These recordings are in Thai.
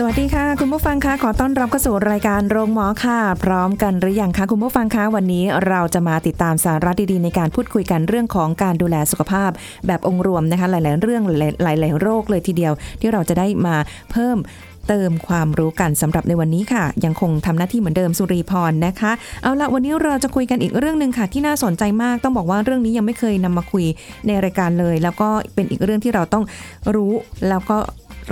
สวัสดีค่ะ คุณผู้ฟังคะขอต้อนรับเข้าสู่รายการโรงหมอค่ะ พร้อมกันหรือยังคะคุณผู้ฟังคะวันนี้เราจะมาติดตามสาระดีๆ ในการพูดคุยกันเรื่องของการดูแลสุขภาพ แบบองค์รวมนะคะ หลาย ๆ เรื่องหลายๆโรคเลยทีเดียว ที่เราจะได้มาเพิ่ม เติมความรู้กันสำหรับในวันนี้ค่ะ ยังคงทำหน้าที่เหมือนเดิมสุรีพรนะคะ เอาละวันนี้เราจะคุยกันอีกเรื่องหนึ่งค่ะ ที่น่าสนใจมากต้องบอกว่าเรื่องนี้ยังไม่เคยนำมาคุยในรายการเลย แล้วก็เป็นอีกเรื่องที่เราต้องรู้แล้วก็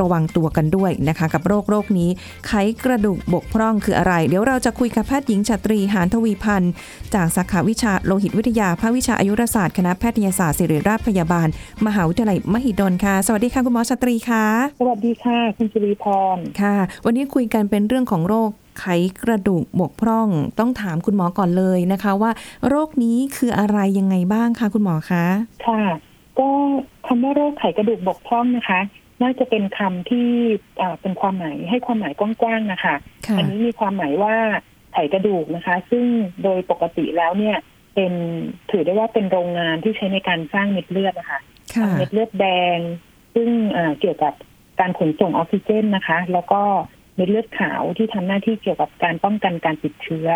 ระวังตัวกันด้วยนะคะ กับโรคโรคนี้ไขกระดูกบกพร่องคืออะไร เดี๋ยวเราจะคุยกับแพทย์หญิงชาตรีหานทวีพันธ์ จากสาขาวิชาโลหิตวิทยาภาควิชาอายุรศาสตร์คณะแพทยศาสตร์ศิริราชพยาบาล มหาวิทยาลัยมหิดลค่ะ สวัสดีค่ะคุณหมอชาตรีค่ะ สวัสดีค่ะ คุณจุลีพรค่ะ วันนี้คุยกันเป็นเรื่องของโรคไขกระดูกบกพร่อง ต้องถามคุณหมอก่อนเลยนะคะ ว่าโรคนี้คืออะไรยังไงบ้างคะคุณหมอคะ ค่ะ ก็คำว่าโรคไขกระดูกบกพร่องนะคะ น่าจะเป็นคำที่อ่าเป็นความหมายให้ความหมายกว้างๆนะคะค่ะอันี้มีความหมายว่าไขกระดูกนะคะ ซึ่งโดยปกติแล้วเนี่ยเป็นถือได้ว่าเป็นโรงงานที่ใช้ในการสร้างเม็ดเลือดนะคะค่ะเม็ดเลือดแดง ซึ่งอ่าเกี่ยวกับ การขนส่งออกซิเจนนะคะ แล้วก็เม็ดเลือดขาวที่ทำหน้าที่เกี่ยวกับการป้องกันการติดเชื้อ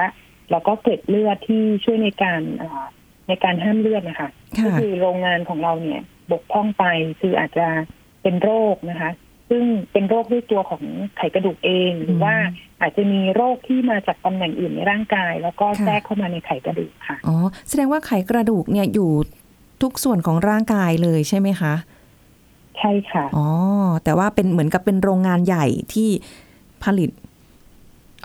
แล้วก็เกล็ดเลือดที่ช่วยในการอ่าในการห้ามเลือดนะคะค่ะก็คือโรงงานของเราเนี่ยบกพร่องไปคืออาจจะเป็นโรคนะคะ ซึ่งเป็นโรคด้วยตัวของไขกระดูกเอง หรือว่าอาจจะมีโรคที่มาจากตำแหน่งอื่นในร่างกาย แล้วก็ค่ะแทรกเข้ามาในไขกระดูกค่ะอ๋อแสดงว่าไขกระดูกเนี่ยอยู่ทุกส่วนของร่างกายเลยใช่ไหมคะ ใช่ค่ะ อ๋อ แต่ว่าเป็นเหมือนกับเป็นโรงงานใหญ่ที่ผลิต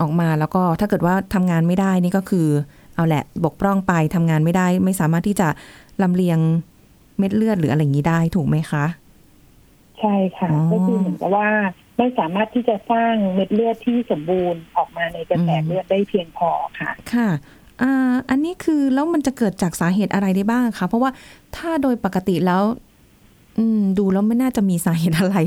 ออกมาแล้วก็ถ้าเกิดว่าทำงานไม่ได้นี่ก็คือ เอาแหละบกพร่องไปทำงานไม่ได้ ไม่สามารถที่จะลำเลียงเม็ดเลือดหรืออะไรอย่างนี้ได้ถูกไหมคะ ใช่ค่ะอ๋อก็คือเหมือนกับว่าไม่สามารถที่จะสร้างเม็ดเลือดที่สมบูรณ์ออกมาในกระแสอืมเลือดได้เพียงพอค่ะ ค่ะอ่าอันนี้คือแล้วมันจะเกิดจากสาเหตุอะไรได้บ้างคะ เพราะว่าถ้าโดยปกติแล้ว อืม ดูแล้วไม่น่าจะมีสาเหตุอะไร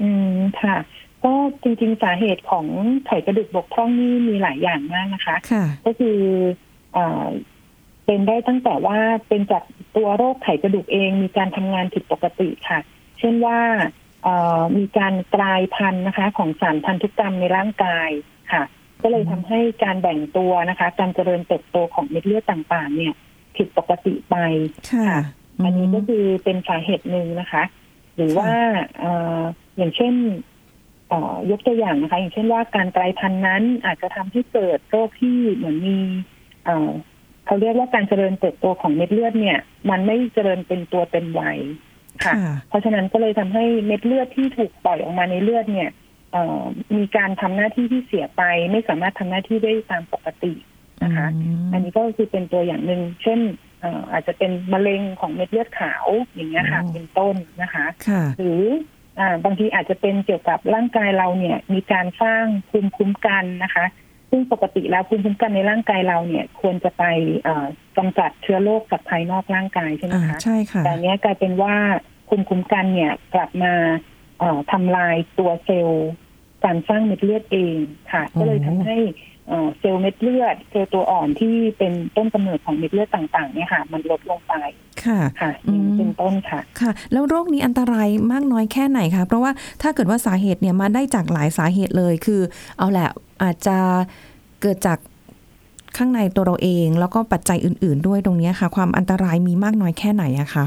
อืมค่ะก็จริงๆสาเหตุของไขกระดูกบกพร่องนี่มีหลายอย่างมากนะคะค่ะก็คือเออเป็นได้ตั้งแต่ว่าเป็นจากตัวโรคไขกระดูกเองมีการทำงานผิดปกติค่ะ เช่นว่าเอ่อมีการกลายพันธุ์นะคะ ของสารพันธุกรรมในร่างกายค่ะ ก็เลยทำให้การแบ่งตัวนะคะ การเจริญเติบโตของเม็ดเลือดต่างๆ เนี่ย ผิดปกติไปค่ะ อันนี้ก็มคือเป็นสาเหตุหนึ่งนะคะ หรือว่าเอ่ออย่างเช่นเอ่อยกตัวอย่างนะคะ อย่างเช่นว่าการกลายพันธุ์นั้นอาจจะทำให้เกิดโรคที่เหมือนมีเอ่อเขาเรียกว่าการเจริญเติบโตของเม็ดเลือดเนี่ย มันไม่เจริญเป็นตัวเต็มวัยค่ะค่ะ เพราะฉะนั้นก็เลยทำให้เม็ดเลือดที่ถูกปล่อยออกมาในเลือดเนี่ยเอ่อมีการทำหน้าที่ที่เสียไป ไม่สามารถทำหน้าที่ได้ตามปกตินะคะมอันนี้ก็คือเป็นตัวอย่างหนึ่งเช่นเอ่ออาจจะเป็นมะเร็งของเม็ดเลือดขาวอย่างเงี้ยค่ะอ๋อเป็นต้นนะคะค่ะหรืออ่าบางทีอาจจะเป็นเกี่ยวกับร่างกายเราเนี่ย มีการสร้างภูมิคุ้มกันนะคะ ซึ่งปกติแล้วภูมิคุ้มกันในร่างกายเราเนี่ย ควรจะไปเอ่อกำจัดเชื้อโรคจากภายนอกร่างกายใช่ไหมอ่าคะใช่ค่ะแต่อันเนี้ยกลายเป็นว่าภูมิคุ้มกันเนี่ยกลับมาเอ่อทำลายตัวเซลล์การสร้างเม็ดเลือดเองค่ะอ๋อก็เลยทำให้ เอ่อเซลล์เม็ดเลือดเซลล์ตัวอ่อนที่เป็นต้นกำเนิดของเม็ดเลือดต่างๆเนี่ยค่ะ มันลดลงไปค่ะค่ะอืมเป็นต้นค่ะค่ะ แล้วโรคนี้อันตรายมากน้อยแค่ไหนคะเพราะว่าถ้าเกิดว่าสาเหตุเนี่ยมาได้จากหลายสาเหตุเลยคือ เอาแหละอาจจะเกิดจากข้างในตัวเราเอง แล้วก็ปัจจัยอื่น ๆ ด้วยตรงเนี้ยค่ะ ความอันตรายมีมากน้อยแค่ไหนอะคะ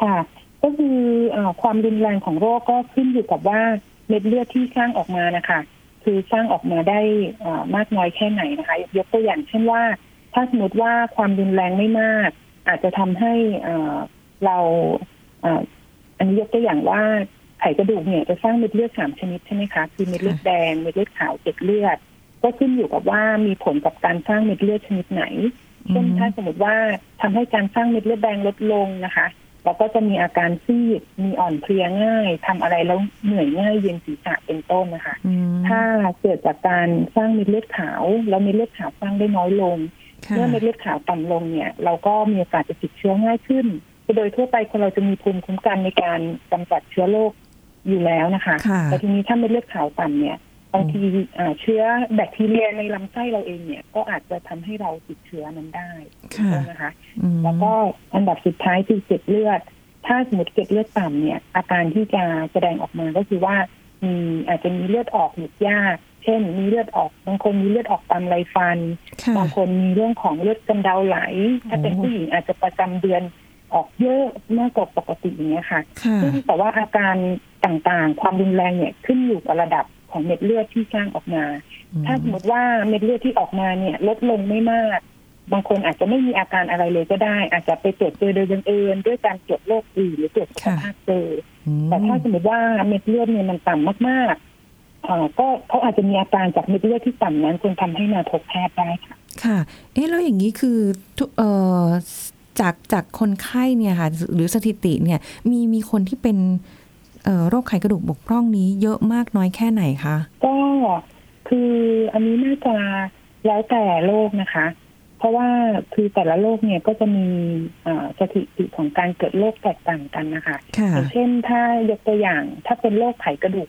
ค่ะ ก็คือเออความรุนแรงของโรคก็ขึ้นอยู่กับว่าเม็ดเลือดที่สร้างออกมานะคะ คือสร้างออกมาได้เอ่อมากน้อยแค่ไหนนะคะ ยกตัวอย่างเช่นว่า ถ้าสมมติว่าความรุนแรงไม่มาก อาจจะทำให้เอ่อเราเอ่ออันนี้ยกตัวอย่างว่าไขกระดูกเนี่ยจะสร้างเม็ดเลือดสามชนิดใช่ไหมคะคือเม็ดเลือดแดงเม็ดเลือดขาวเกล็ดเลือด ก็ขึ้นอยู่กับว่ามีผลกับการสร้างเม็ดเลือดชนิดไหนเช่นถ้าสมมติว่าทำให้การสร้างเม็ดเลือดแดงลดลงนะคะ แล้วก็จะมีอาการซีด มีอ่อนเพลียง่ายทำอะไรแล้วเหนื่อยง่ายเย็นศีรษะเป็นต้นนะคะอืมถ้าเกิดจากการสร้างเม็ดเลือดขาวแล้วเม็ดเลือดขาวสร้างได้น้อยลงค่ะเมื่อเม็ดเลือดขาวต่ำลงเนี่ย เราก็มีโอกาสจะติดเชื้อง่ายขึ้น โดยทั่วไปคนเราจะมีภูมิคุ้มกันในการกำจัดเชื้อโรคอยู่แล้วนะคะค่ะแต่ทีนี้ถ้าเม็ดเลือดขาวต่ำเนี่ย บางทีอ่าเชื้อแบคทีเรียในลำไส้เราเองเนี่ย ก็อาจจะทำให้เราติดเชื้อนั้นได้ค่ะนะคะอืมแล้วก็อันดับสุดท้ายคือเกล็ดเลือด ถ้าสมมติเกล็ดเลือดต่ำเนี่ย อาการที่จะแสดงออกมาก็คือว่ามีอาจจะมีเลือดออกหยุดยาก เช่น มีเลือดออกบางคนมีเลือดออกตามไรฟันค่ะบางคนมีเรื่องของเลือดกำเดาไหล ถ้าเป็นโอ้ผู้หญิงอาจจะประจำเดือนออกเยอะมากกว่าปกติอย่างเงี้ยค่ะค่ะซึ่งแต่ว่าอาการต่างๆ ความรุนแรงเนี่ยขึ้นอยู่กับระดับ ของเม็ดเลือดที่สร้างออกมา ถ้าสมมติว่าเม็ดเลือดที่ออกมาเนี่ย ลดลงไม่มาก บางคนอาจจะไม่มีอาการอะไรเลยก็ได้ อาจจะไปตรวจเจอโดยบังเอิญด้วยการตรวจโรคอื่นหรือตรวจสุขภาพเจออืมแต่ถ้าสมมติว่าเม็ดเลือดเนี่ยมันต่ำมากๆเอ่อก็เขาอาจจะมีอาการจากเม็ดเลือดที่ต่ำนั้นจนทำให้มาพบแพทย์ได้ค่ะ ค่ะ เอ๊ะแล้วอย่างนี้คือทุกเอ่อจากจากคนไข้เนี่ยค่ะ หรือสถิติเนี่ย มีมีคนที่เป็นเอ่อ โรคไขกระดูกบกพร่องนี้เยอะมากน้อยแค่ไหนคะก็คืออันนี้น่าจะแล้วแต่โรคนะคะ เพราะว่าคือแต่ละโรคเนี่ยก็จะมีอ่าสถิติของการเกิดโรคแตกต่างกันนะคะค่ะอย่างเช่นถ้ายกตัวอย่างถ้าเป็นโรคไขกระดูก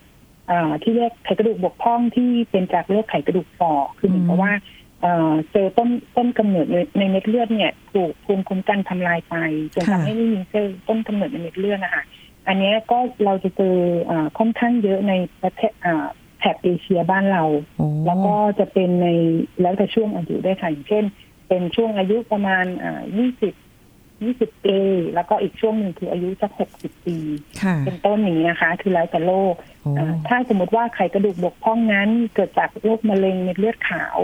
อ่าที่เรียกไขกระดูกบกพร่องที่เป็นจากโรคไขกระดูกฝ่อคือเหมือนกับว่าเอ่อเซลล์ต้นต้นกำเนิดในในเม็ดเลือดเนี่ย ถูกภูมิคุ้มกันทำลายไปจนค่ะทำให้ไม่มีเซลล์ต้นกำเนิดในเม็ดเลือดนะคะ อันเนี้ยก็เราจะเจออ่าค่อนข้างเยอะในประเทศอ่าแถบเอเชียบ้านเราโอ้แล้วก็จะเป็นในแล้วแต่ช่วงอายุด้วยค่ะอย่างเช่น เป็นช่วงอายุประมาณอ่า20 20ปี แล้วก็อีกช่วงหนึ่งคืออายุสัก60ปีค่ะเป็นต้นอย่างนี้นะคะ คือแล้วแต่โรคโอ้อ่าถ้าสมมติว่าไขกระดูกบกพร่องนั้น เกิดจากโรคมะเร็งเม็ดเลือดขาว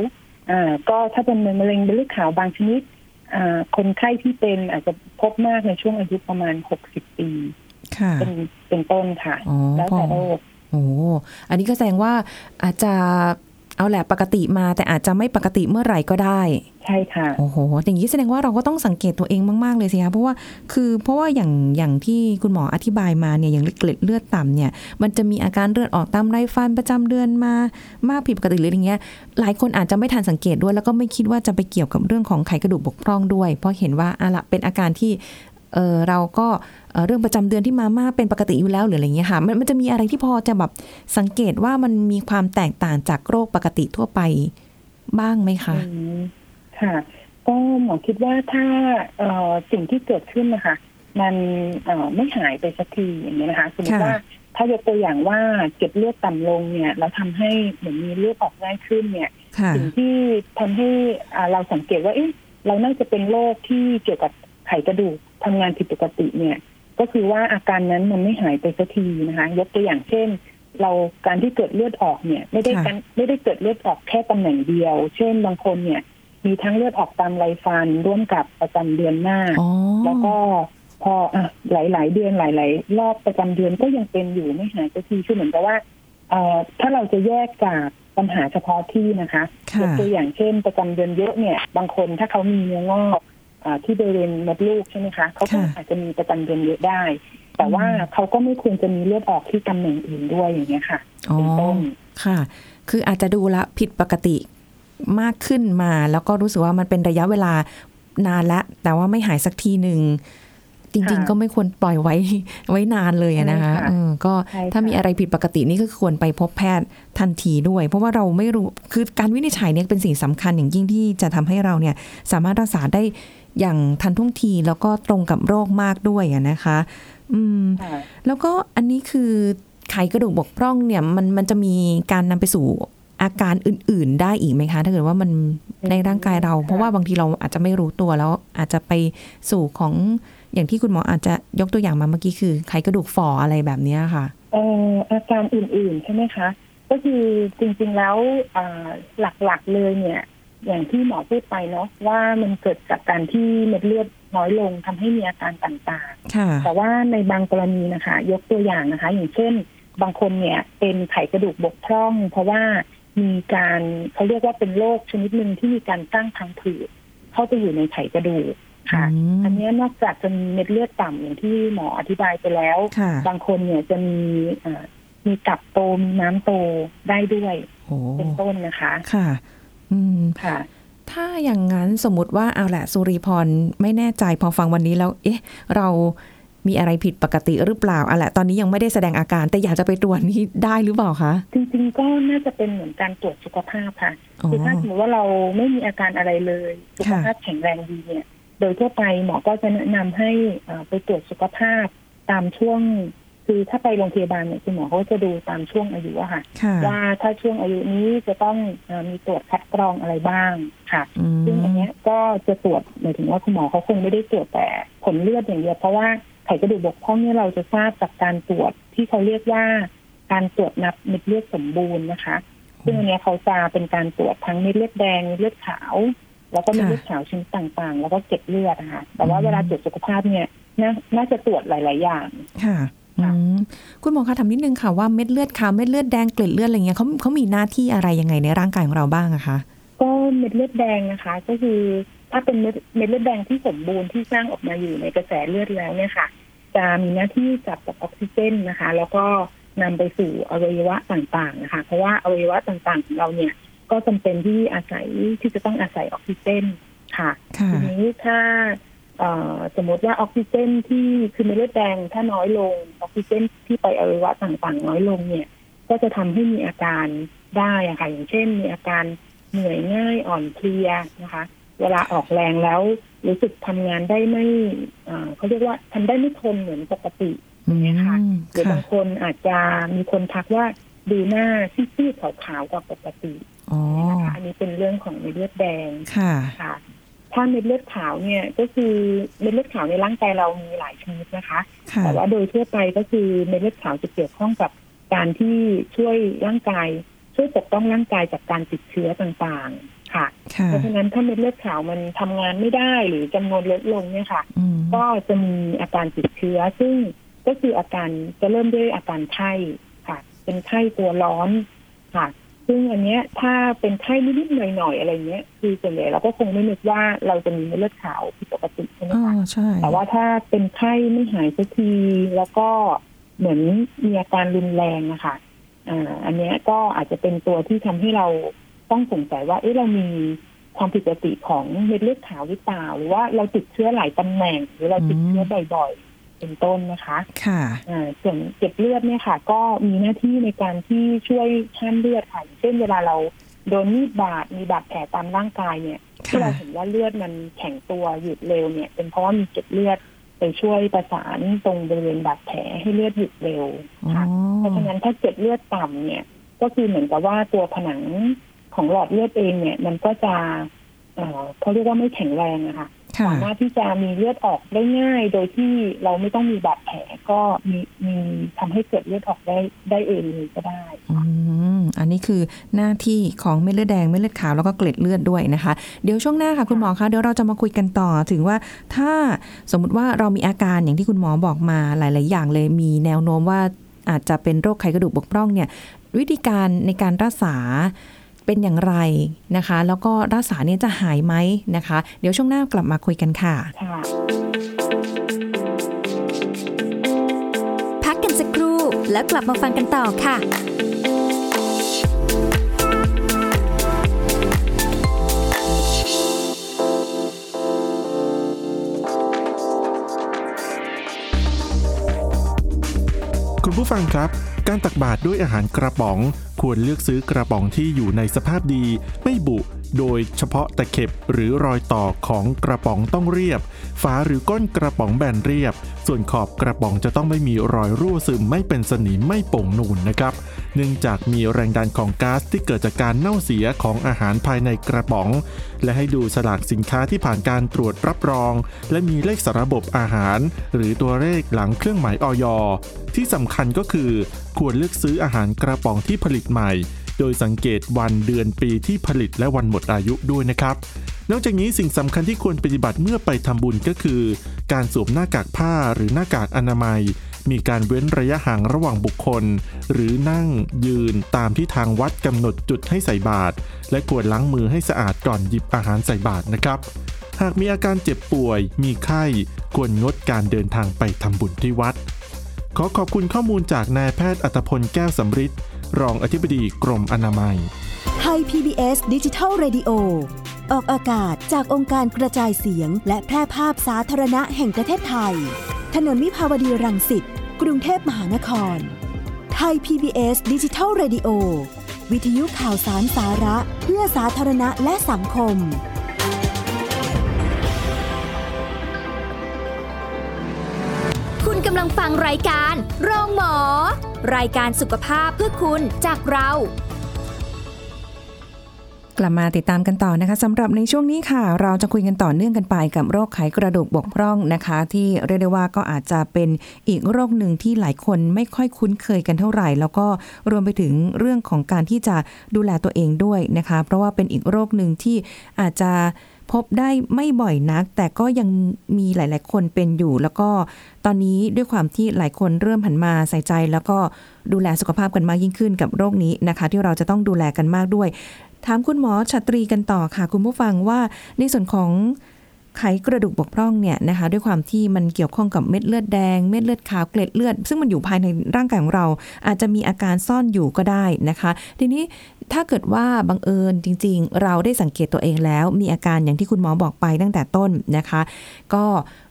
อ่าก็ถ้าเป็นมะเร็งเม็ดเลือดขาวบางชนิดอ่าคนไข้ที่เป็นอาจจะพบมากในช่วงอายุประมาณ60ปีค่ะ เป็นเป็นต้นค่ะอ๋อแล้วแต่พอโรคโอ้อันนี้ก็แสดงว่าอาจจะเอาแหละปกติมา แต่อาจจะไม่ปกติเมื่อไหร่ก็ได้ ใช่ค่ะโอ้โหอย่างนี้แสดงว่าเราก็ต้องสังเกตตัวเองมาก ๆ เลยสิคะเพราะว่าคือเพราะว่าอย่างอย่างที่คุณหมออธิบายมาเนี่ยอย่างเกล็ดเลือดต่ำเนี่ย มันจะมีอาการเลือดออกตามไรฟันประจำเดือนมามากผิดปกติหรืออย่างเงี้ย หลายคนอาจจะไม่ทันสังเกตด้วย แล้วก็ไม่คิดว่าจะไปเกี่ยวกับเรื่องของไขกระดูกบกพร่องด้วย เพราะเห็นว่าอะละเป็นอาการที่ เออเราก็เอ่อเรื่องประจำเดือนที่มามากเป็นปกติอยู่แล้วหรืออะไรเงี้ยค่ะมันมันจะมีอะไรที่พอจะแบบสังเกตว่ามันมีความแตกต่างจากโรคปกติทั่วไปบ้างไหมคะอืมค่ะก็หมอคิดว่าถ้าเอ่อสิ่งที่เกิดขึ้นนะคะมันเอ่อไม่หายไปสักทีอย่างนี้ยนะคะสมมติค่ะว่าถ้ายกตัวอย่างว่าเก็บเลือดต่ำลงเนี่ยแล้วทำให้เหมือนมีเลือดออกง่ายขึ้นเนี่ยค่ะสิ่งที่ทำให้อ่าเราสังเกตว่าเอ๊ะเราน่าจะเป็นโรคที่เกี่ยวกับไขกระดูก ทำงานผิดปกติเนี่ย ก็คือว่าอาการนั้นมันไม่หายไปสักทีนะคะ ยกตัวอย่างเช่น เราการที่เกิดเลือดออกเนี่ย ไม่ได้ค่ะการไม่ได้เกิดเลือดออกแค่ตำแหน่งเดียว เช่นบางคนเนี่ย มีทั้งเลือดออกตามไรฟันร่วมกับประจำเดือนหน้าอ๋อแล้วก็พออะหลาย ๆ เดือนหลาย ๆ รอบประจำเดือนก็ยังเป็นอยู่ไม่หายสักทีคือเหมือนกับว่าเอ่อถ้าเราจะแยกจากปัญหาเฉพาะที่นะคะค่ะยกตัวอย่างเช่น ประจำเดือนเยอะเนี่ย บางคนถ้าเขามีเนื้องอกอา ที่บริเวณมดลูกใช่ไหมคะเขาก็ค่ะอาจจะมีประจำเดือนเยอะได้ แต่ว่าเขาก็ไม่ควรจะมีเลือดออกที่ตำแหน่งอื่นด้วยอย่างเงี้ยค่ะอ๋อเป็นต้นค่ะ คืออาจจะดูละผิดปกติมากขึ้นมา แล้วก็รู้สึกว่ามันเป็นระยะเวลานานแล้วแต่ว่าไม่หายสักทีหนึ่งจริงค่ะๆก็ไม่ควรปล่อยไว้ไว้นานเลยอะนะคะใช่ค่ะเออก็ใช่ค่ะถ้ามีอะไรผิดปกตินี่ก็ควรไปพบแพทย์ทันทีด้วย เพราะว่าเราไม่รู้คือการวินิจฉัยเนี่ยเป็นสิ่งสำคัญอย่างยิ่งที่จะทำให้เราเนี่ย สามารถรักษาได้ อย่างทันท่วงทีแล้วก็ตรงกับโรคมากด้วยอะนะคะ อืมค่ะแล้วก็อันนี้คือไขกระดูกบกพร่องเนี่ยมันมันจะมีการนำไปสู่อาการอื่น ๆ ได้อีกไหมคะ ถ้าเกิดว่ามันในร่างกายเราค่ะเพราะว่าบางทีเราอาจจะไม่รู้ตัวแล้วอาจจะไปสู่ของอย่างที่คุณหมออาจจะยกตัวอย่างมาเมื่อกี้คือไขกระดูกฝ่ออะไรแบบเนี้ยค่ะเอ่ออาการอื่น ๆ ใช่ไหมคะ ก็คือจริง ๆ แล้วอ่าหลัก ๆ เลยเนี่ย อย่างที่หมอพูดไปเนาะว่ามันเกิดจากการที่เม็ดเลือดน้อยลงทำให้มีอาการต่างค่ะๆแต่ว่าในบางกรณีนะคะ ยกตัวอย่างนะคะ อย่างเช่น บางคนเนี่ยเป็นไขกระดูกบกพร่อง เพราะว่ามีการเขาเรียกว่าเป็นโรคชนิดหนึ่งที่มีการสร้างพังผืดเข้าไปอยู่ในไขกระดูกค่ะอืมอันเนี้ยนอกจากจะมีเม็ดเลือดต่ำอย่างที่หมออธิบายไปแล้วค่ะบางคนเนี่ยจะมีอ่ามีกลับโตมีน้ำโตได้ด้วยโอ้เป็นต้นนะคะ ค่ะ อืมค่ะถ้าอย่างนั้นสมมติว่าเอาแหละสุริพรไม่แน่ใจพอฟังวันนี้แล้ว เอ๊ะ เรามีอะไรผิดปกติหรือเปล่าเอาแหละตอนนี้ยังไม่ได้แสดงอาการ แต่อยากจะไปตรวจนี่ได้หรือเปล่าคะจริงๆก็น่าจะเป็นเหมือนการตรวจสุขภาพค่ะอ๋อคือถ้าสมมติว่าเราไม่มีอาการอะไรเลย สุขค่ะภาพแข็งแรงดีเนี่ย โดยทั่วไปหมอก็จะแนะนำให้อ่าไปตรวจสุขภาพตามช่วง คือถ้าไปโรงพยาบาลเนี่ยคุณหมอเขาจะดูตามช่วงอายุอะค่ะค่ะว่าถ้าช่วงอายุนี้จะต้องอามีตรวจคัดกรองอะไรบ้างค่ะอืมซึ่งอันเนี้ยก็จะตรวจหมายถึงว่าคุณหมอเขาคงไม่ได้ตรวจแต่ผลเลือดอย่างเดียวเพราะว่าไขกระดูกบกพร่องเนี่ยเราจะทราบจากการตรวจที่เขาเรียกว่าการตรวจนับเม็ดเลือดสมบูรณ์นะคะ ซึ่งอันเนี้ยเขาจะเป็นการตรวจทั้งเม็ดเลือดแดงเม็ดเลือดขาว แล้วก็เม็ดเลือดขาวชนิดต่างๆ แล้วก็เกล็ดเลือดนะคะแต่ว่าเวลาตรวจสุขภาพเนี่ยน่าน่าจะตรวจหลาย ๆ อย่าง ค่ะอืมคุณหมอคะถามนิดนึงค่ะว่าเม็ดเลือดขาวเม็ดเลือดแดงเกล็ดเลือดอะไรเงี้ยเขาเขามีหน้าที่อะไรยังไงในร่างกายของเราบ้างอะคะก็เม็ดเลือดแดงนะคะ ก็คือถ้าเป็นเม็ดเม็ดเลือดแดงที่สมบูรณ์ที่สร้างออกมาอยู่ในกระแสเลือดแล้วเนี่ยค่ะ จะมีหน้าที่จับกับออกซิเจนนะคะ แล้วก็นำไปสู่อวัยวะต่างๆนะคะ เพราะว่าอวัยวะต่างๆของเราเนี่ย ก็จำเป็นที่อาศัยที่จะต้องอาศัยออกซิเจนค่ะค่ะทีนี้ถ้าเอ่อ สมมติว่าออกซิเจนที่คือเม็ดเลือดแดงถ้าน้อยลงออกซิเจนที่ไปอวัยวะต่างๆ น้อยลงเนี่ย ก็จะทำให้มีอาการได้อะค่ะอย่างเช่น มีอาการเหนื่อยง่ายอ่อนเพลียนะคะ เวลาออกแรงแล้วรู้สึกทำงานได้ไม่อ่าเขาเรียกว่าทำได้ไม่ทนเหมือนปกติอืมค่ะหรือค่ะบางคนอาจจะมีคนทักว่าดูหน้าซีดๆขาวๆกว่าปกติอ๋อนะคะอันนี้เป็นเรื่องของเม็ดเลือดแดงค่ะค่ะ ถ้าเม็ดเลือดขาวเนี่ยก็คือเม็ดเลือดขาวในร่างกายเรามีหลายชนิดนะคะค่ะแต่ว่าโดยทั่วไปก็คือเม็ดเลือดขาวจะเกี่ยวข้องกับการที่ช่วยร่างกาย ช่วยปกป้องร่างกายจากการติดเชื้อต่างๆ ค่ะค่ะเพราะฉะนั้นถ้าเม็ดเลือดขาวมันทำงานไม่ได้หรือจำนวนลดลงเนี่ยค่ะอืมก็จะมีอาการติดเชื้อ ซึ่งก็คืออาการจะเริ่มด้วยอาการไข้ค่ะ เป็นไข้ตัวร้อนค่ะ ซึ่งอันเนี้ยถ้าเป็นไข้นิดๆหน่อยๆอะไรเงี้ย คือส่วนใหญ่เราก็คงไม่นึกว่าเราจะมีเม็ดเลือดขาวผิดปกติใช่ไหมอ๋อคะใช่แต่ว่าถ้าเป็นไข้ไม่หายสักทีแล้วก็เหมือนมีอาการรุนแรงนะคะอ่าอันเนี้ยก็อาจจะเป็นตัวที่ทำให้เราต้องสงสัยว่า เอ๊ะเรามีความผิดปกติของเม็ดเลือดขาวหรือเปล่าหรือว่าเราติดเชื้อหลายตำแหน่ง หรือเราติดเชื้อบ่อยๆ เป็นต้นนะคะ ค่ะอ่าส่วนเก็บเลือดเนี่ยค่ะ ก็มีหน้าที่ในการที่ช่วยห้ามเลือดค่ะอย่างเช่นเวลาเราโดนมีดบาดมีบาดแผลตามร่างกายเนี่ยที่ค่ะเราเห็นว่าเลือดมันแข็งตัวหยุดเร็วเนี่ย เป็นเพราะว่ามีเกล็ดเลือดไปช่วยประสานตรงบริเวณบาดแผลให้เลือดหยุดเร็วอ๋อค่ะเพราะฉะนั้นถ้าเกล็ดเลือดต่ำเนี่ย ก็คือเหมือนกับว่าตัวผนังของหลอดเลือดเองเนี่ย มันก็จะเอ่อเขาเรียกว่าไม่แข็งแรงอะค่ะค่ะ สามารถที่จะมีเลือดออกได้ง่าย โดยที่เราไม่ต้องมีบาดแผลก็มีมีทำให้เกิดเลือดออกได้ได้เองเลยก็ได้อืมอันนี้คือหน้าที่ของเม็ดเลือดแดงเม็ดเลือดขาวแล้วก็เกล็ดเลือดด้วยนะคะ เดี๋ยวช่วงหน้าค่ะคุณหมอคะเดี๋ยวเราจะมาคุยกันต่อถึงว่าถ้าสมมุติว่าเรามีอาการอย่างที่คุณหมอบอกมาหลาย ๆ อย่างเลยมีแนวโน้มว่าอาจจะเป็นโรคไขกระดูกบกพร่องเนี่ยวิธีการในการรักษา เป็นอย่างไรนะคะ แล้วก็รักษาเนี่ยจะหายไหมนะคะ เดี๋ยวช่วงหน้ากลับมาคุยกันค่ะค่ะพักกันสักครู่แล้วกลับมาฟังกันต่อค่ะ คุณผู้ฟังครับ การตักบาตรด้วยอาหารกระป๋อง ควรเลือกซื้อกระป๋องที่อยู่ในสภาพดี ไม่บุ โดยเฉพาะตะเข็บหรือรอยต่อของกระป๋องต้องเรียบ ฝาหรือก้นกระป๋องแบนเรียบ ส่วนขอบกระป๋องจะต้องไม่มีรอยรั่วซึมไม่เป็นสนิมไม่โป่งนูนนะครับ เนื่องจากมีแรงดันของก๊าซที่เกิดจากการเน่าเสียของอาหารภายในกระป๋อง และให้ดูสลากสินค้าที่ผ่านการตรวจรับรอง และมีเลขสารบบอาหาร หรือตัวเลขหลังเครื่องหมายออยที่สำคัญก็คือ ควรเลือกซื้ออาหารกระป๋องที่ผลิตใหม่ โดยสังเกตวันเดือนปีที่ผลิตและวันหมดอายุด้วยนะครับนอกจากนี้สิ่งสำคัญที่ควรปฏิบัติเมื่อไปทำบุญก็คือ การสวมหน้ากากผ้าหรือหน้ากากอนามัย มีการเว้นระยะห่างระหว่างบุคคล หรือนั่งยืนตามที่ทางวัดกำหนดจุดให้ใส่บาตรและควรล้างมือให้สะอาดก่อนหยิบอาหารใส่บาตรนะครับ หากมีอาการเจ็บป่วย มีไข้ ควรงดการเดินทางไปทำบุญที่วัด ขอขอบคุณข้อมูลจากนายแพทย์อัตพลแก้วสำริดรองอธิบดีกรมอนามัยไทย PBS ดิจิทัล Radio ออกอากาศจากองค์การกระจายเสียง และแพร่ภาพสาธารณะแห่งประเทศไทย ถนนมิภาวดีรังสิต กรุงเทพมหานคร ไทย PBS ดิจิทัล Radio วิทยุข่าวสารสาระเพื่อสาธารณะและสังคม คุณกำลังฟังรายการโรงหมอ รายการสุขภาพเพื่อคุณจากเรา กลับมาติดตามกันต่อนะคะสำหรับในช่วงนี้ค่ะ เราจะคุยกันต่อเนื่องกันไปกับโรคไขกระดูกบกพร่องนะคะ ที่เรียกได้ว่าก็อาจจะเป็นอีกโรคหนึ่งที่หลายคนไม่ค่อยคุ้นเคยกันเท่าไหร่ แล้วก็รวมไปถึงเรื่องของการที่จะดูแลตัวเองด้วยนะคะ เพราะว่าเป็นอีกโรคหนึ่งที่อาจจะพบได้ไม่บ่อยนัก แต่ก็ยังมีหลาย ๆ คนเป็นอยู่ แล้วก็ตอนนี้ด้วยความที่หลายคนเริ่มหันมาใส่ใจ แล้วก็ดูแลสุขภาพกันมากยิ่งขึ้นกับโรคนี้นะคะ ที่เราจะต้องดูแลกันมากด้วย ถามคุณหมอชัตรีกันต่อค่ะ คุณผู้ฟังว่าในส่วนของไขกระดูกบกพร่องเนี่ยนะคะด้วยความที่มันเกี่ยวข้องกับเม็ดเลือดแดง เม็ดเลือดขาวเกล็ดเลือด ซึ่งมันอยู่ภายในร่างกายของเรา อาจจะมีอาการซ่อนอยู่ก็ได้นะคะ ทีนี้ถ้าเกิดว่าบังเอิญจริง ๆ เราได้สังเกตตัวเองแล้ว มีอาการอย่างที่คุณหมอบอกไปตั้งแต่ต้นนะคะ ก็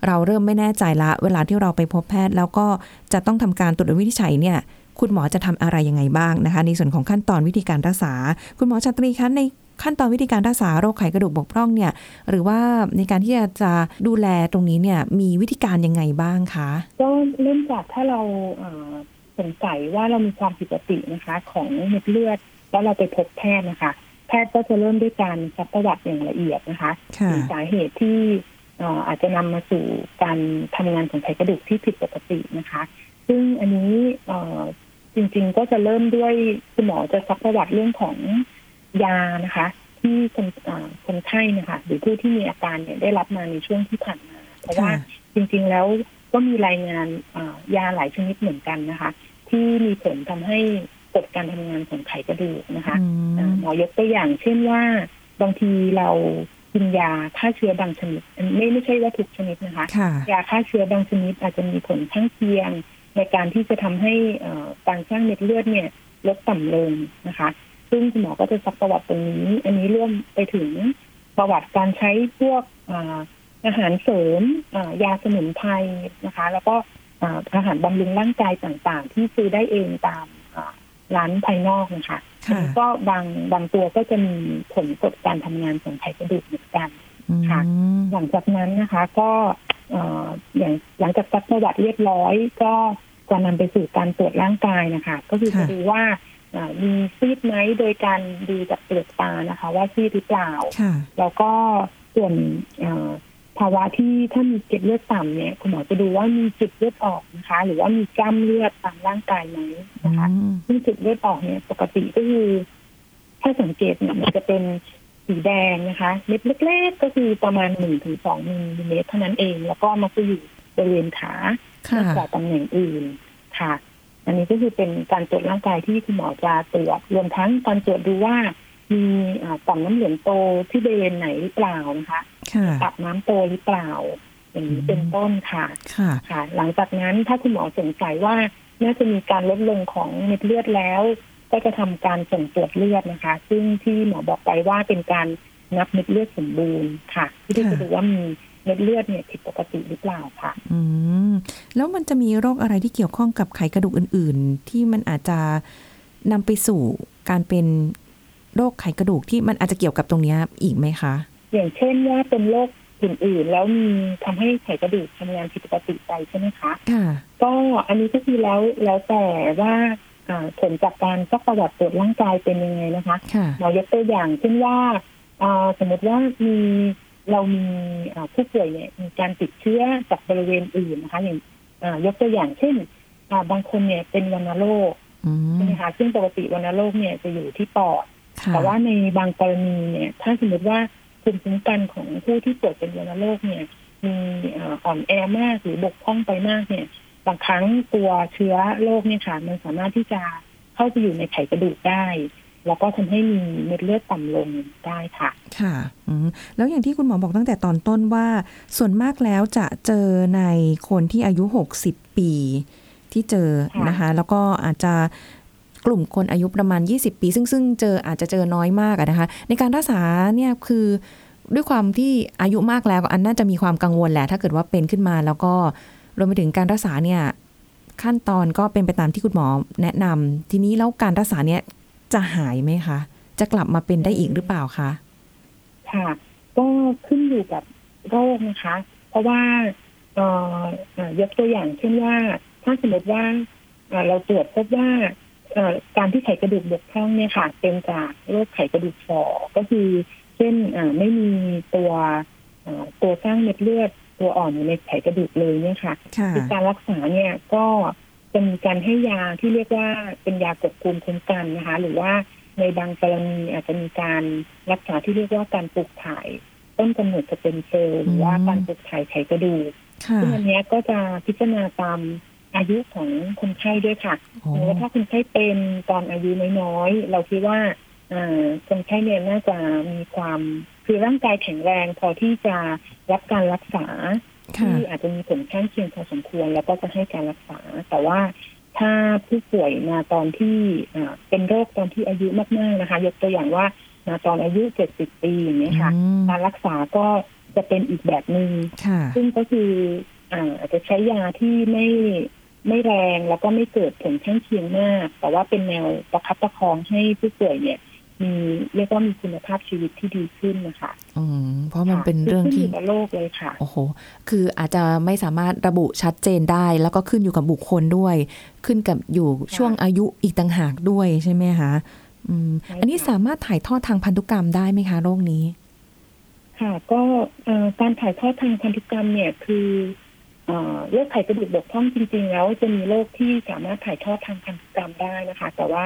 เราเริ่มไม่แน่ใจละ เวลาที่เราไปพบแพทย์ แล้วก็จะต้องทำการตรวจวินิจฉัยเนี่ย คุณหมอจะทำอะไรยังไงบ้างนะคะ ในส่วนของขั้นตอนวิธีการรักษา คุณหมอชัตรีคะในขั้นตอนวิธีการรักษาโรคไขกระดูกบกพร่องเนี่ย หรือว่าในการที่จะดูแลตรงนี้เนี่ยมีวิธีการยังไงบ้างคะก็เริ่มจากถ้าเราเอ่อสงสัยว่าเรามีความผิดปกตินะคะ ของเม็ดเลือดแล้วเราไปพบแพทย์นะคะ แพทย์ก็จะเริ่มด้วยการซักประวัติอย่างละเอียดนะคะค่ะถึงสาเหตุที่เอ่ออาจจะนำมาสู่การทำงานของไขกระดูกที่ผิดปกตินะคะ ซึ่งอันนี้เอ่อ จริง ๆ ก็จะเริ่มด้วยคุณหมอจะซักประวัติเรื่องของยานะคะ ที่คนอ่าคนไข้เนะคะหรือผู้ที่มีอาการเนี่ยได้รับมาในช่วงที่ผ่านมา เพราะว่าค่ะจริง ๆ แล้วก็มีรายงานอ่ายาหลายชนิดเหมือนกันนะคะ ที่มีผลทำให้กดการทำงานของไขกระดูกนะคะอือ่ามหมอยกตัวอย่างเช่นว่าบางทีเรากินยาฆ่าเชื้อบางชนิดอันไม่ไม่ใช่ว่าทุกชนิดนะคะค่ะยาฆ่าเชื้อบางชนิดอาจจะมีผลข้างเคียง ในการที่จะทำให้เอ่อการสร้างเม็ดเลือดเนี่ยลดต่ำลงนะคะ ซึ่งคุณหมอก็จะซักประวัติตรงนี้ อันนี้ร่วมไปถึงประวัติการใช้พวกอ่าอาหารเสริมอ่ายาสมุนไพรนะคะ แล้วก็อ่าอาหารบำรุงร่างกายต่างๆ ที่ซื้อได้เองตามอ่าร้านภายนอกนะคะค่ะก็บางบางตัวก็จะมีผลกดการทำงานของไขกระดูกเหมือนกันค่ะอืมหลังจากนั้นนะคะ ก็เอ่ออย่างหลังจากซักประวัติเรียบร้อย ก็ จะนำไปสู่การตรวจร่างกายนะคะ ก็คือจะค่ะดูว่าเอ่อมีซีดไหมโดยการดูจากเปลือกตานะคะ ว่าซีดหรือเปล่าค่ะแล้วก็ส่วนเอ่อภาวะที่ถ้ามีเกล็ดเลือดต่ำเนี่ยคุณหมอจะดูว่ามีจุดเลือดออกนะคะ หรือว่ามีกล้ามเลือดตามร่างกายไหมอืนะคะมซึ่งจุดเลือดออกเนี่ยปกติก็คือถ้าสังเกตเนี่ยมันจะเป็นสีแดงนะคะเม็ดเล็กๆก็คือประมาณหนึ่งถึงสองมิลลิเมตรเท่านั้นเอง แล้วก็มันจะอยู่ บริเวณขาค่ะมากกว่าตำแหน่งอื่นค่ะ อันนี้ก็คือเป็นการตรวจร่างกายที่คุณหมอจะตรวจรวมทั้งการตรวจดูว่ามีอ่าต่อมน้ำเหลืองโตที่บริเวณไหนหรือเปล่านะคะค่ะตับน้ำโตหรือเปล่า อย่างนี้เป็นต้นค่ะค่ะ ค่ะ หลังจากนั้นถ้าคุณหมอสงสัยว่าน่าจะมีการลดลงของเม็ดเลือดแล้ว ก็จะทำการส่งตรวจเลือดนะคะ ซึ่งที่หมอบอกไปว่าเป็นการนับเม็ดเลือดสมบูรณ์ค่ะที่จะค่ะดูว่ามีเม็ดเลือดเนี่ยผิดปกติหรือเปล่าค่ะ อืมแล้วมันจะมีโรคอะไรที่เกี่ยวข้องกับไขกระดูกอื่น ๆ ที่มันอาจจะนำไปสู่การเป็นโรคไขกระดูกที่มันอาจจะเกี่ยวกับตรงเนี้ยอีกไหมคะ อย่างเช่นว่าเป็นโรคอื่นๆ แล้วมีทำให้ไขกระดูกทำงานผิดปกติไปใช่ไหมคะค่ะก็อันนี้ก็คือแล้วแล้วแต่ว่าอ่าผลจากการซักประวัติตรวจร่างกายเป็นยังไงนะคะค่ะหมอยกตัวอย่างเช่นว่าอ่าสมมติว่ามี เรามีอ่าผู้ป่วยเนี่ยมีการติดเชื้อจากบริเวณอื่นนะคะ อย่างอ่ายกตัวอย่างเช่นอ่าบางคนเนี่ยเป็นวัณโรคอืมใช่ไหมคะซึ่งปกติวัณโรคเนี่ยจะอยู่ที่ปอดค่ะแต่ว่าในบางกรณีเนี่ยถ้าสมมติว่าภูมิคุ้มกันของผู้ที่ป่วยเป็นวัณโรคเนี่ยมีอ่าอ่อนแอมากหรือบกพร่องไปมากเนี่ย บางครั้งตัวเชื้อโรคเนี่ยค่ะมันสามารถที่จะเข้าไปอยู่ในไขกระดูกได้ แล้วก็ทำให้มีเม็ดเลือดต่ำลงได้ค่ะ ค่ะอืมแล้วอย่างที่คุณหมอบอกตั้งแต่ตอนต้นว่า ส่วนมากแล้วจะเจอในคนที่อายุ 60 ปี ที่เจอค่ะนะคะ แล้วก็อาจจะกลุ่มคนอายุประมาณ 20 ปี ซึ่งซึ่งเจออาจจะเจอน้อยมากอะนะคะ ในการรักษาเนี่ยคือด้วยความที่อายุมากแล้วอันน่าจะมีความกังวลแหละ ถ้าเกิดว่าเป็นขึ้นมาแล้วก็รวมไปถึงการรักษาเนี่ยขั้นตอนก็เป็นไปตามที่คุณหมอแนะนำทีนี้แล้วการรักษาเนี่ย จะหายไหมคะ จะกลับมาเป็นได้อีกหรือเปล่าคะ ค่ะ ก็ขึ้นอยู่กับโรคนะคะ เพราะว่าเอ่อเอ่อยกตัวอย่างเช่นว่า ถ้าสมมติว่าเอ่อเราตรวจพบว่าเอ่อการที่ไขกระดูกบกพร่องเนี่ยค่ะ เป็นจากโรคไขกระดูกฝ่อก็คือเช่นอ่าไม่มีตัวเอ่อตัวสร้างเม็ดเลือดตัวอ่อนอยู่ในไขกระดูกเลยเนี่ยค่ะค่ะคือการรักษาเนี่ยก็ จะมีการให้ยาที่เรียกว่าเป็นยากดภูมิคุ้มกันนะคะ หรือว่าในบางกรณีอาจจะมีการรักษาที่เรียกว่าการปลูกถ่าย ต้นกำเนิดสเต็มเซลล์หรือว่าการปลูกถ่ายไขกระดูกค่ะซึ่งอันเนี้ยก็จะพิจารณาตามอายุของคนไข้ด้วยค่ะโอ้หรือว่าถ้าคนไข้เป็นตอนอายุน้อยๆเราคิดว่าอ่าคนไข้เนี่ยน่าจะมีความคือร่างกายแข็งแรงพอที่จะรับการรักษาค่ะ ที่อาจจะมีผลข้างเคียงพอสมควร แล้วก็จะให้การรักษา แต่ว่าถ้าผู้ป่วยมาตอนที่อ่าเป็นโรคตอนที่อายุมากๆนะคะ ยกตัวอย่างว่ามาตอนอายุ70ปีอย่างนี้ยค่ะอืมการรักษาก็จะเป็นอีกแบบหนึง่งค่ะซึ่งก็คืออ่าอาจจะใช้ยาที่ไม่ไม่แรงแล้วก็ไม่เกิดผลข้างเคียงมาก แต่ว่าเป็นแนวประคับประคองให้ผู้ป่วยเนี่ย มีเรียกว่ามีคุณภาพชีวิตที่ดีขึ้นนะคะอืมเพราะมันเป็นเรื่องขึ้นที่อยู่กับโรคเลยค่ะ โอ้โห คืออาจจะไม่สามารถระบุชัดเจนได้ แล้วก็ขึ้นอยู่กับบุคคลด้วย ขึ้นกับอยู่ช่วงอายุอีกต่างหากด้วยใช่ไหมคะอืมใช่ค่ะอันนี้สามารถถ่ายทอดทางพันธุกรรมได้ไหมคะโรคนี้ ค่ะ ก็เอ่อการถ่ายทอดทางพันธุกรรมเนี่ยคือเอ่อโรคไขกระดูกบกพร่องจริง ๆ แล้วจะมีโรคที่สามารถถ่ายทอดทางพันธุกรรมได้นะคะ แต่ว่า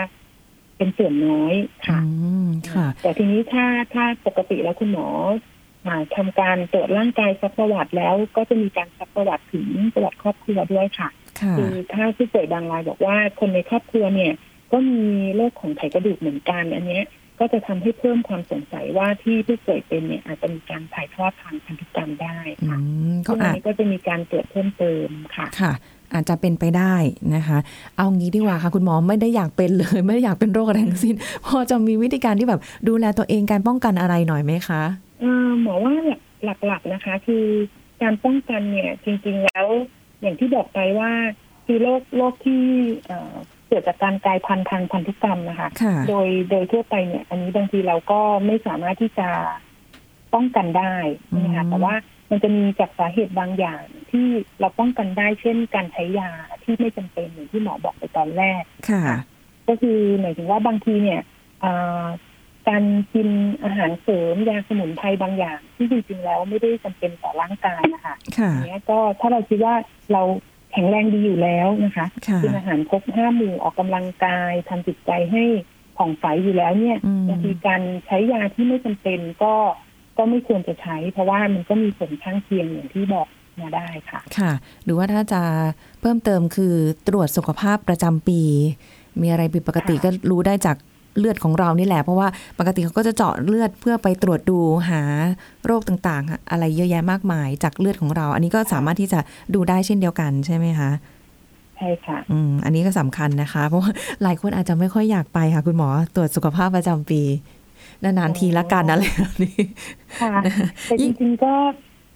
เป็นส่วนน้อยค่ะอืมค่ะ แต่ทีนี้ถ้าถ้าปกติแล้วคุณหมออ่าทำการตรวจร่างกายซักประวัติแล้วก็จะมีการซักประวัติถึงประวัติครอบครัวด้วยค่ะค่ะคือถ้าผู้ป่วยบางรายบอกว่าคนในครอบครัวเนี่ย ก็มีโรคของไขกระดูกเหมือนกันอันเนี้ยก็จะทำให้เพิ่มความสงสัยว่าที่ผู้ป่วยเป็นเนี่ยอาจจะมีการถ่ายทอดทางพันธุกรรมได้อืค่ะมก็ซึ่งอันอาจนี้ก็จะมีการตรวจเพิ่มเติมค่ะค่ะ อาจจะเป็นไปได้นะคะ เอางี้ดีกว่าค่ะ คุณหมอไม่ได้อยากเป็นเลย ไม่ได้อยากเป็นโรคอะไรทั้งสิ้น พอจะมีวิธีการที่แบบดูแลตัวเองการป้องกันอะไรหน่อยไหมคะเอ่อหมอว่าหลักๆนะคะ คือการป้องกันเนี่ยจริง ๆ แล้วอย่างที่บอกไปว่าคือโรคโรคที่เอ่อเกิดจากการกลายพันธุ์ทางพันธุกรรมนะคะค่ะโดยโดยทั่วไปเนี่ย อันนี้บางทีเราก็ไม่สามารถที่จะป้องกันได้นะคะอืมแต่ว่า มันจะมีจากสาเหตุบางอย่างที่เราป้องกันได้เช่น การใช้ยาที่ไม่จำเป็นอย่างที่หมอบอกไปตอนแรก ค่ะ ก็คือหมายถึงว่าบางทีเนี่ยเอ่อการกินอาหารเสริมยาสมุนไพรบางอย่าง ที่จริงๆแล้วไม่ได้จำเป็นต่อร่างกายนะคะค่ะอันเนี้ยก็ถ้าเราคิดว่าเราแข็งแรงดีอยู่แล้วนะคะค่ะกินอาหารครบห้าหมู่ออกกำลังกายทำจิตใจให้ผ่องใสอยู่แล้วเนี่ยอืมบางทีการใช้ยาที่ไม่จำเป็นก็ ก็ไม่ควรจะใช้ เพราะว่ามันก็มีผลข้างเคียงอย่างที่บอกมาได้ค่ะ ค่ะ หรือว่าถ้าจะเพิ่มเติมคือตรวจสุขภาพประจำปี มีอะไรผิดปกติค่ะก็รู้ได้จากเลือดของเรานี่แหละ เพราะว่าปกติเขาก็จะเจาะเลือดเพื่อไปตรวจดูหาโรคต่างๆ อะไรเยอะแยะมากมายจากเลือดของเรา อันนี้ก็สามารถที่จะดูได้เช่นเดียวกันใช่ไหมคะใช่ค่ะอืมอันนี้ก็สำคัญนะคะ เพราะว่าหลายคนอาจจะไม่ค่อยอยากไปค่ะ คุณหมอตรวจสุขภาพประจำปี นานๆทีละกันอะไรแบบนี้ค่ะแต่จริงๆก็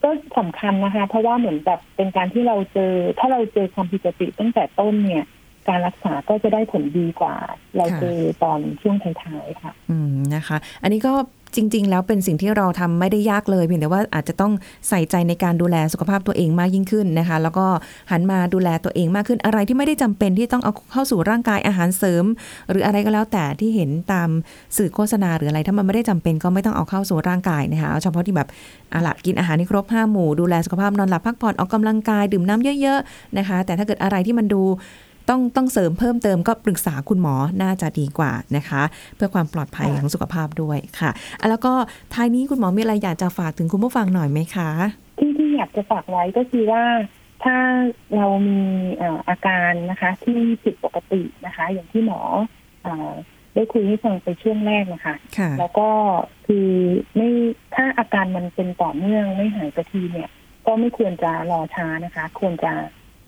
ก็สำคัญนะคะ เพราะว่าเหมือนแบบเป็นการที่เราเจอ ถ้าเราเจอความผิดปกติตั้งแต่ต้นเนี่ย การรักษาก็จะได้ผลดีกว่า เราค่ะเจอตอนช่วงท้ายๆค่ะ อืมนะคะ อันนี้ก็ จริง ๆ แล้วเป็นสิ่งที่เราทำไม่ได้ยากเลยเพียงแต่ว่าอาจจะต้องใส่ใจในการดูแลสุขภาพตัวเองมากยิ่งขึ้นนะคะ แล้วก็หันมาดูแลตัวเองมากขึ้นอะไรที่ไม่ได้จำเป็นที่ต้องเอาเข้าสู่ร่างกายอาหารเสริม หรืออะไรก็แล้วแต่ที่เห็นตามสื่อโฆษณาหรืออะไรถ้ามันไม่ได้จำเป็นก็ไม่ต้องเอาเข้าสู่ร่างกายนะคะเอาเฉพาะที่แบบอะละกินอาหารที่ครบห้าหมู่ดูแลสุขภาพนอนหลับพักผ่อนออกกำลังกายดื่มน้ำเยอะ ๆ นะคะ แต่ถ้าเกิดอะไรที่มันดู ต้องต้องเสริมเพิ่มเติมก็ปรึกษาคุณหมอน่าจะดีกว่านะคะ เพื่อความปลอดภัยค่ะของสุขภาพด้วยค่ะอะ แล้วก็ท้ายนี้คุณหมอมีอะไรอยากจะฝากถึงคุณผู้ฟังหน่อยไหมคะที่ที่อยากจะฝากไว้ก็คือว่าถ้าเรามีเอ่ออาการนะคะ ที่ผิดปกตินะคะ อย่างที่หมอเอ่อได้คุยให้ฟังไปช่วงแรกนะคะค่ะแล้วก็คือไม่ถ้าอาการมันเป็นต่อเนื่องไม่หายสักทีเนี่ย ก็ไม่ควรจะรอช้านะคะ ควรจะ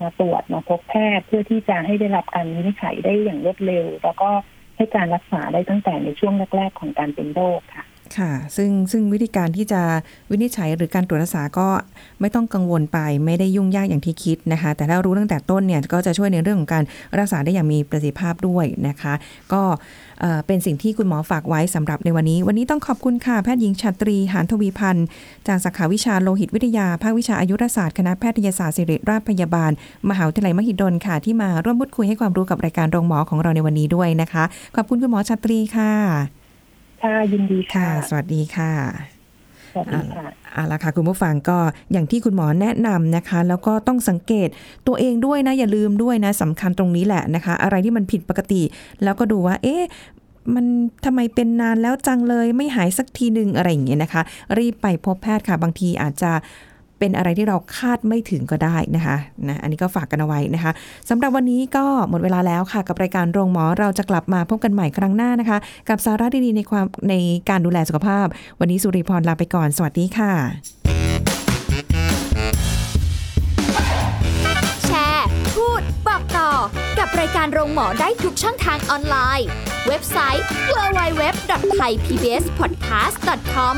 มาตรวจมาพบแพทย์เพื่อที่จะให้ได้รับการวินิจฉัยได้อย่างรวดเร็ว แล้วก็ให้การรักษาได้ตั้งแต่ในช่วงแรก ๆ ของการเป็นโรคค่ะ ค่ะ ซึ่งซึ่งวิธีการที่จะวินิจฉัยหรือการตรวจรักษาก็ไม่ต้องกังวลไปไม่ได้ยุ่งยากอย่างที่คิดนะคะ แต่ถ้ารู้ตั้งแต่ต้นเนี่ยก็จะช่วยในเรื่องของการรักษาได้อย่างมีประสิทธิภาพด้วยนะคะ ก็เอ่อเป็นสิ่งที่คุณหมอฝากไว้สำหรับในวันนี้ วันนี้ต้องขอบคุณค่ะแพทย์หญิงชาตรี หานทวีพันธ์ จากสาขาวิชาโลหิตวิทยา ภาควิชาอายุรศาสตร์คณะแพทยศาสตร์ศิริราชพยาบาล มหาวิทยาลัยมหิดลค่ะ ที่มาร่วมพูดคุยให้ความรู้กับรายการโรงหมอของเราในวันนี้ด้วยนะคะ ขอบคุณคุณหมอชาตรีค่ะ ค่ะยินดีค่ะค่ะสวัสดีค่ะ สวัสดีค่ะเอาละค่ะคุณผู้ฟังก็อย่างที่คุณหมอแนะนำนะคะ แล้วก็ต้องสังเกตตัวเองด้วยนะ อย่าลืมด้วยนะสำคัญตรงนี้แหละนะคะ อะไรที่มันผิดปกติ แล้วก็ดูว่า เอ๊ะมันทำไมเป็นนานแล้วจังเลยไม่หายสักทีหนึ่งอะไรอย่างเงี้ยนะคะ รีบไปพบแพทย์ค่ะ บางทีอาจจะ เป็นอะไรที่เราคาดไม่ถึงก็ได้นะคะนะอันนี้ก็ฝากกันเอาไว้นะคะสำหรับวันนี้ก็หมดเวลาแล้วค่ะ กับรายการโรงหมอเราจะกลับมาพบกันใหม่ครั้งหน้านะคะ กับสาระดีๆในความในการดูแลสุขภาพ วันนี้สุริพรลาไปก่อน สวัสดีค่ะ แชร์ พูด บอกต่อ กับรายการโรงหมอได้ทุกช่องทางออนไลน์ เว็บไซต์ www.thaipbspodcast.com